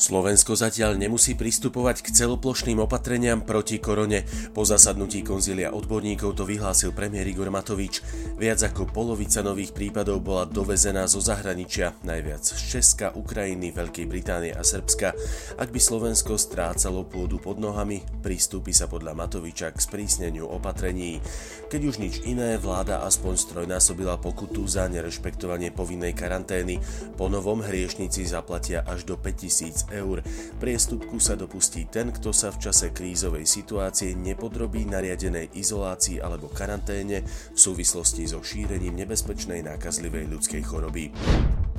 Slovensko zatiaľ nemusí pristupovať k celoplošným opatreniam proti korone. Po zasadnutí konzilia odborníkov to vyhlásil premiér Igor Matovič. Viac ako polovica nových prípadov bola dovezená zo zahraničia, najviac z Česka, Ukrajiny, Veľkej Británie a Srbska. Ak by Slovensko strácalo pôdu pod nohami, pristúpi sa podľa Matoviča k sprísneniu opatrení. Keď už nič iné, vláda aspoň strojnásobila pokutu za nerešpektovanie povinnej karantény. Po novom hriešnici zaplatia až do 5000 eur. Priestupku sa dopustí ten, kto sa v čase krízovej situácie nepodrobí nariadenej izolácii alebo karanténe v súvislosti so šírením nebezpečnej nákazlivej ľudskej choroby.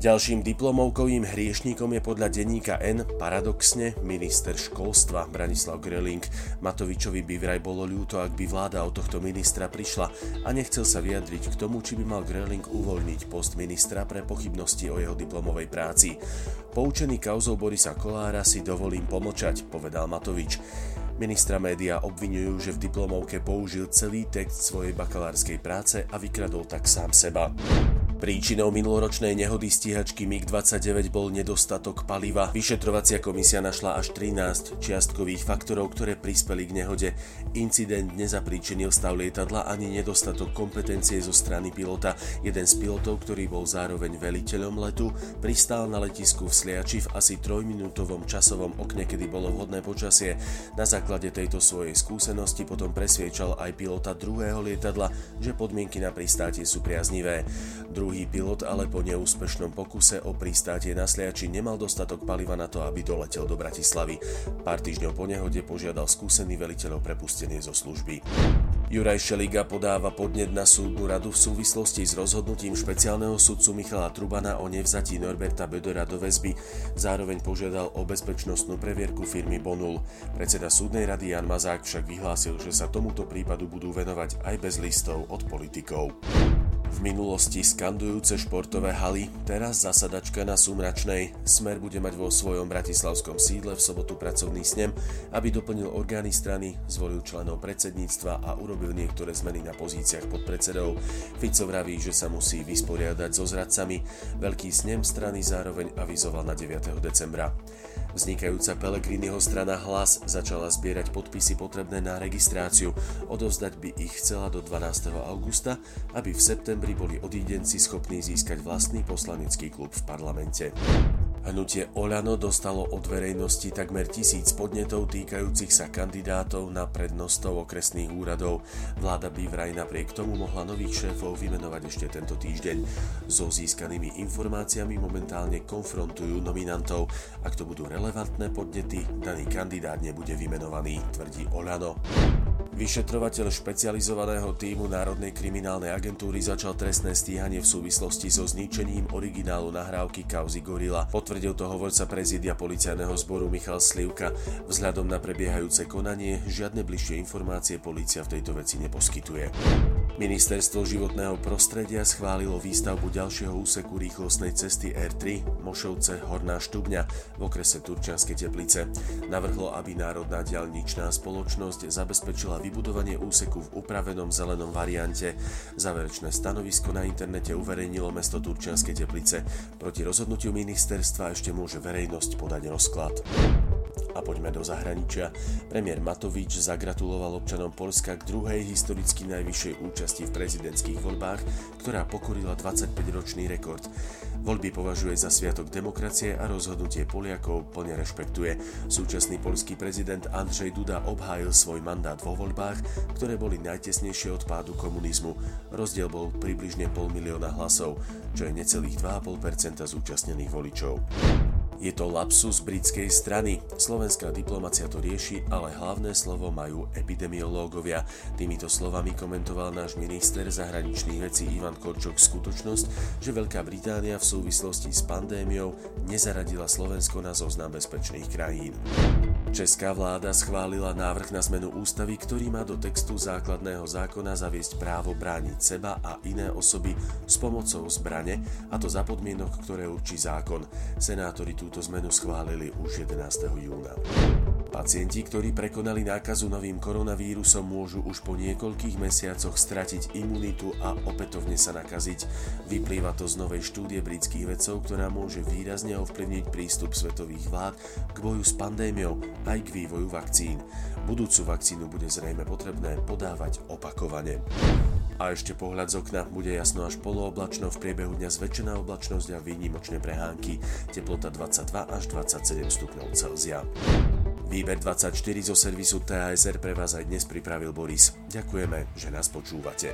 Ďalším diplomovkovým hriešníkom je podľa denníka N paradoxne minister školstva Branislav Greling. Matovičovi by vraj bolo ľúto, ak by vláda od tohto ministra prišla a nechcel sa vyjadriť k tomu, či by mal Greling uvoľniť post ministra pre pochybnosti o jeho diplomovej práci. Poučený kauzou Borisa Kolára si dovolím pomlčať, povedal Matovič. Ministra média obvinujú, že v diplomovke použil celý text svojej bakalárskej práce a vykradol tak sám seba. Príčinou minuloročnej nehody stíhačky MiG-29 bol nedostatok paliva. Vyšetrovacia komisia našla až 13 čiastkových faktorov, ktoré prispeli k nehode. Incident nezapríčinil stav lietadla ani nedostatok kompetencie zo strany pilota. Jeden z pilotov, ktorý bol zároveň veliteľom letu, pristál na letisku v Sliači v asi trojminútovom časovom okne, kedy bolo vhodné počasie. Na základe tejto svojej skúsenosti potom presviečal aj pilota druhého lietadla, že podmienky na pristátie sú priaznivé. Druhý Druhý pilot ale po neúspešnom pokuse o pristátie na Sliači nemal dostatok paliva na to, aby doletel do Bratislavy. Pár týždňov po nehode požiadal skúsený veliteľ o prepustenie zo služby. Juraj Šeliga podáva podnet na súdnu radu v súvislosti s rozhodnutím špeciálneho sudcu Michala Trubana o nevzatí Norberta Bedora do väzby. Zároveň požiadal o bezpečnostnú previerku firmy Bonul. Predseda súdnej rady Jan Mazák však vyhlásil, že sa tomuto prípadu budú venovať aj bez listov od politikov. V minulosti skandujúce športové haly, teraz zasadačka na Sumračnej. Smer bude mať vo svojom bratislavskom sídle v sobotu pracovný snem, aby doplnil orgány strany, zvolil členov predsedníctva a urobil niektoré zmeny na pozíciách podpredsedov. Fico vraví, že sa musí vysporiadať so zradcami. Veľký snem strany zároveň avizoval na 9. decembra. Vznikajúca Pelegriniho strana Hlas začala zbierať podpisy potrebné na registráciu. Odovzdať by ich chcela do 12. augusta, aby v septembri boli odídenci schopní získať vlastný poslanecký klub v parlamente. Hnutie Oľano dostalo od verejnosti takmer tisíc podnetov týkajúcich sa kandidátov na prednostov okresných úradov. Vláda by vraj napriek tomu mohla nových šéfov vymenovať ešte tento týždeň. So získanými informáciami momentálne konfrontujú nominantov. Ak to budú relevantné podnety, daný kandidát nebude vymenovaný, tvrdí Oľano. Vyšetrovateľ špecializovaného týmu Národnej kriminálnej agentúry začal trestné stíhanie v súvislosti so zničením originálu nahrávky kauzy Gorila. Potvrdil to hovorca prezidia policajného zboru Michal Slivka. Vzhľadom na prebiehajúce konanie žiadne bližšie informácie polícia v tejto veci neposkytuje. Ministerstvo životného prostredia schválilo výstavbu ďalšieho úseku rýchlostnej cesty R3 Mošovce Horná Štubňa v okrese Turčianske Teplice. Navrhlo, aby Národná diaľničná spoločnosť zabezpečila vybudovanie úseku v upravenom zelenom variante. Záverečné stanovisko na internete uverejnilo mesto Turčianske Teplice. Proti rozhodnutiu ministerstva ešte môže verejnosť podať rozklad. A poďme do zahraničia. Premiér Matovič zagratuloval občanom Polska k druhej historicky najvyššej účasti v prezidentských voľbách, ktorá pokorila 25-ročný rekord. Voľby považuje za sviatok demokracie a rozhodnutie Poliakov plne rešpektuje. Súčasný polský prezident Andrzej Duda obhájil svoj mandát vo voľbách, ktoré boli najtesnejšie od pádu komunizmu. Rozdiel bol približne pol milióna hlasov, čo je necelých 2,5% zúčastnených voličov. Je to lapsus britskej strany. Slovenská diplomacia to rieši, ale hlavné slovo majú epidemiológovia. Týmito slovami komentoval náš minister zahraničných vecí Ivan Korčok skutočnosť, že Veľká Británia v súvislosti s pandémiou nezaradila Slovensko na zoznam bezpečných krajín. Česká vláda schválila návrh na zmenu ústavy, ktorý má do textu základného zákona zaviesť právo brániť seba a iné osoby s pomocou zbrane, a to za podmienok, ktoré určí zákon. Senátori túto zmenu schválili už 11. júna. Pacienti, ktorí prekonali nákazu novým koronavírusom, môžu už po niekoľkých mesiacoch stratiť imunitu a opätovne sa nakaziť. Vyplýva to z novej štúdie britských vedcov, ktorá môže výrazne ovplyvniť prístup svetových vlád k boju s pandémiou aj k vývoju vakcín. Budúcu vakcínu bude zrejme potrebné podávať opakovane. A ešte pohľad z okna bude jasno až polooblačno, v priebehu dňa zväčšená oblačnosť a výnimočné prehánky, teplota 22 až 27 stupňov Celzia. Výber 24 zo servisu TASR pre vás aj dnes pripravil Boris. Ďakujeme, že nás počúvate.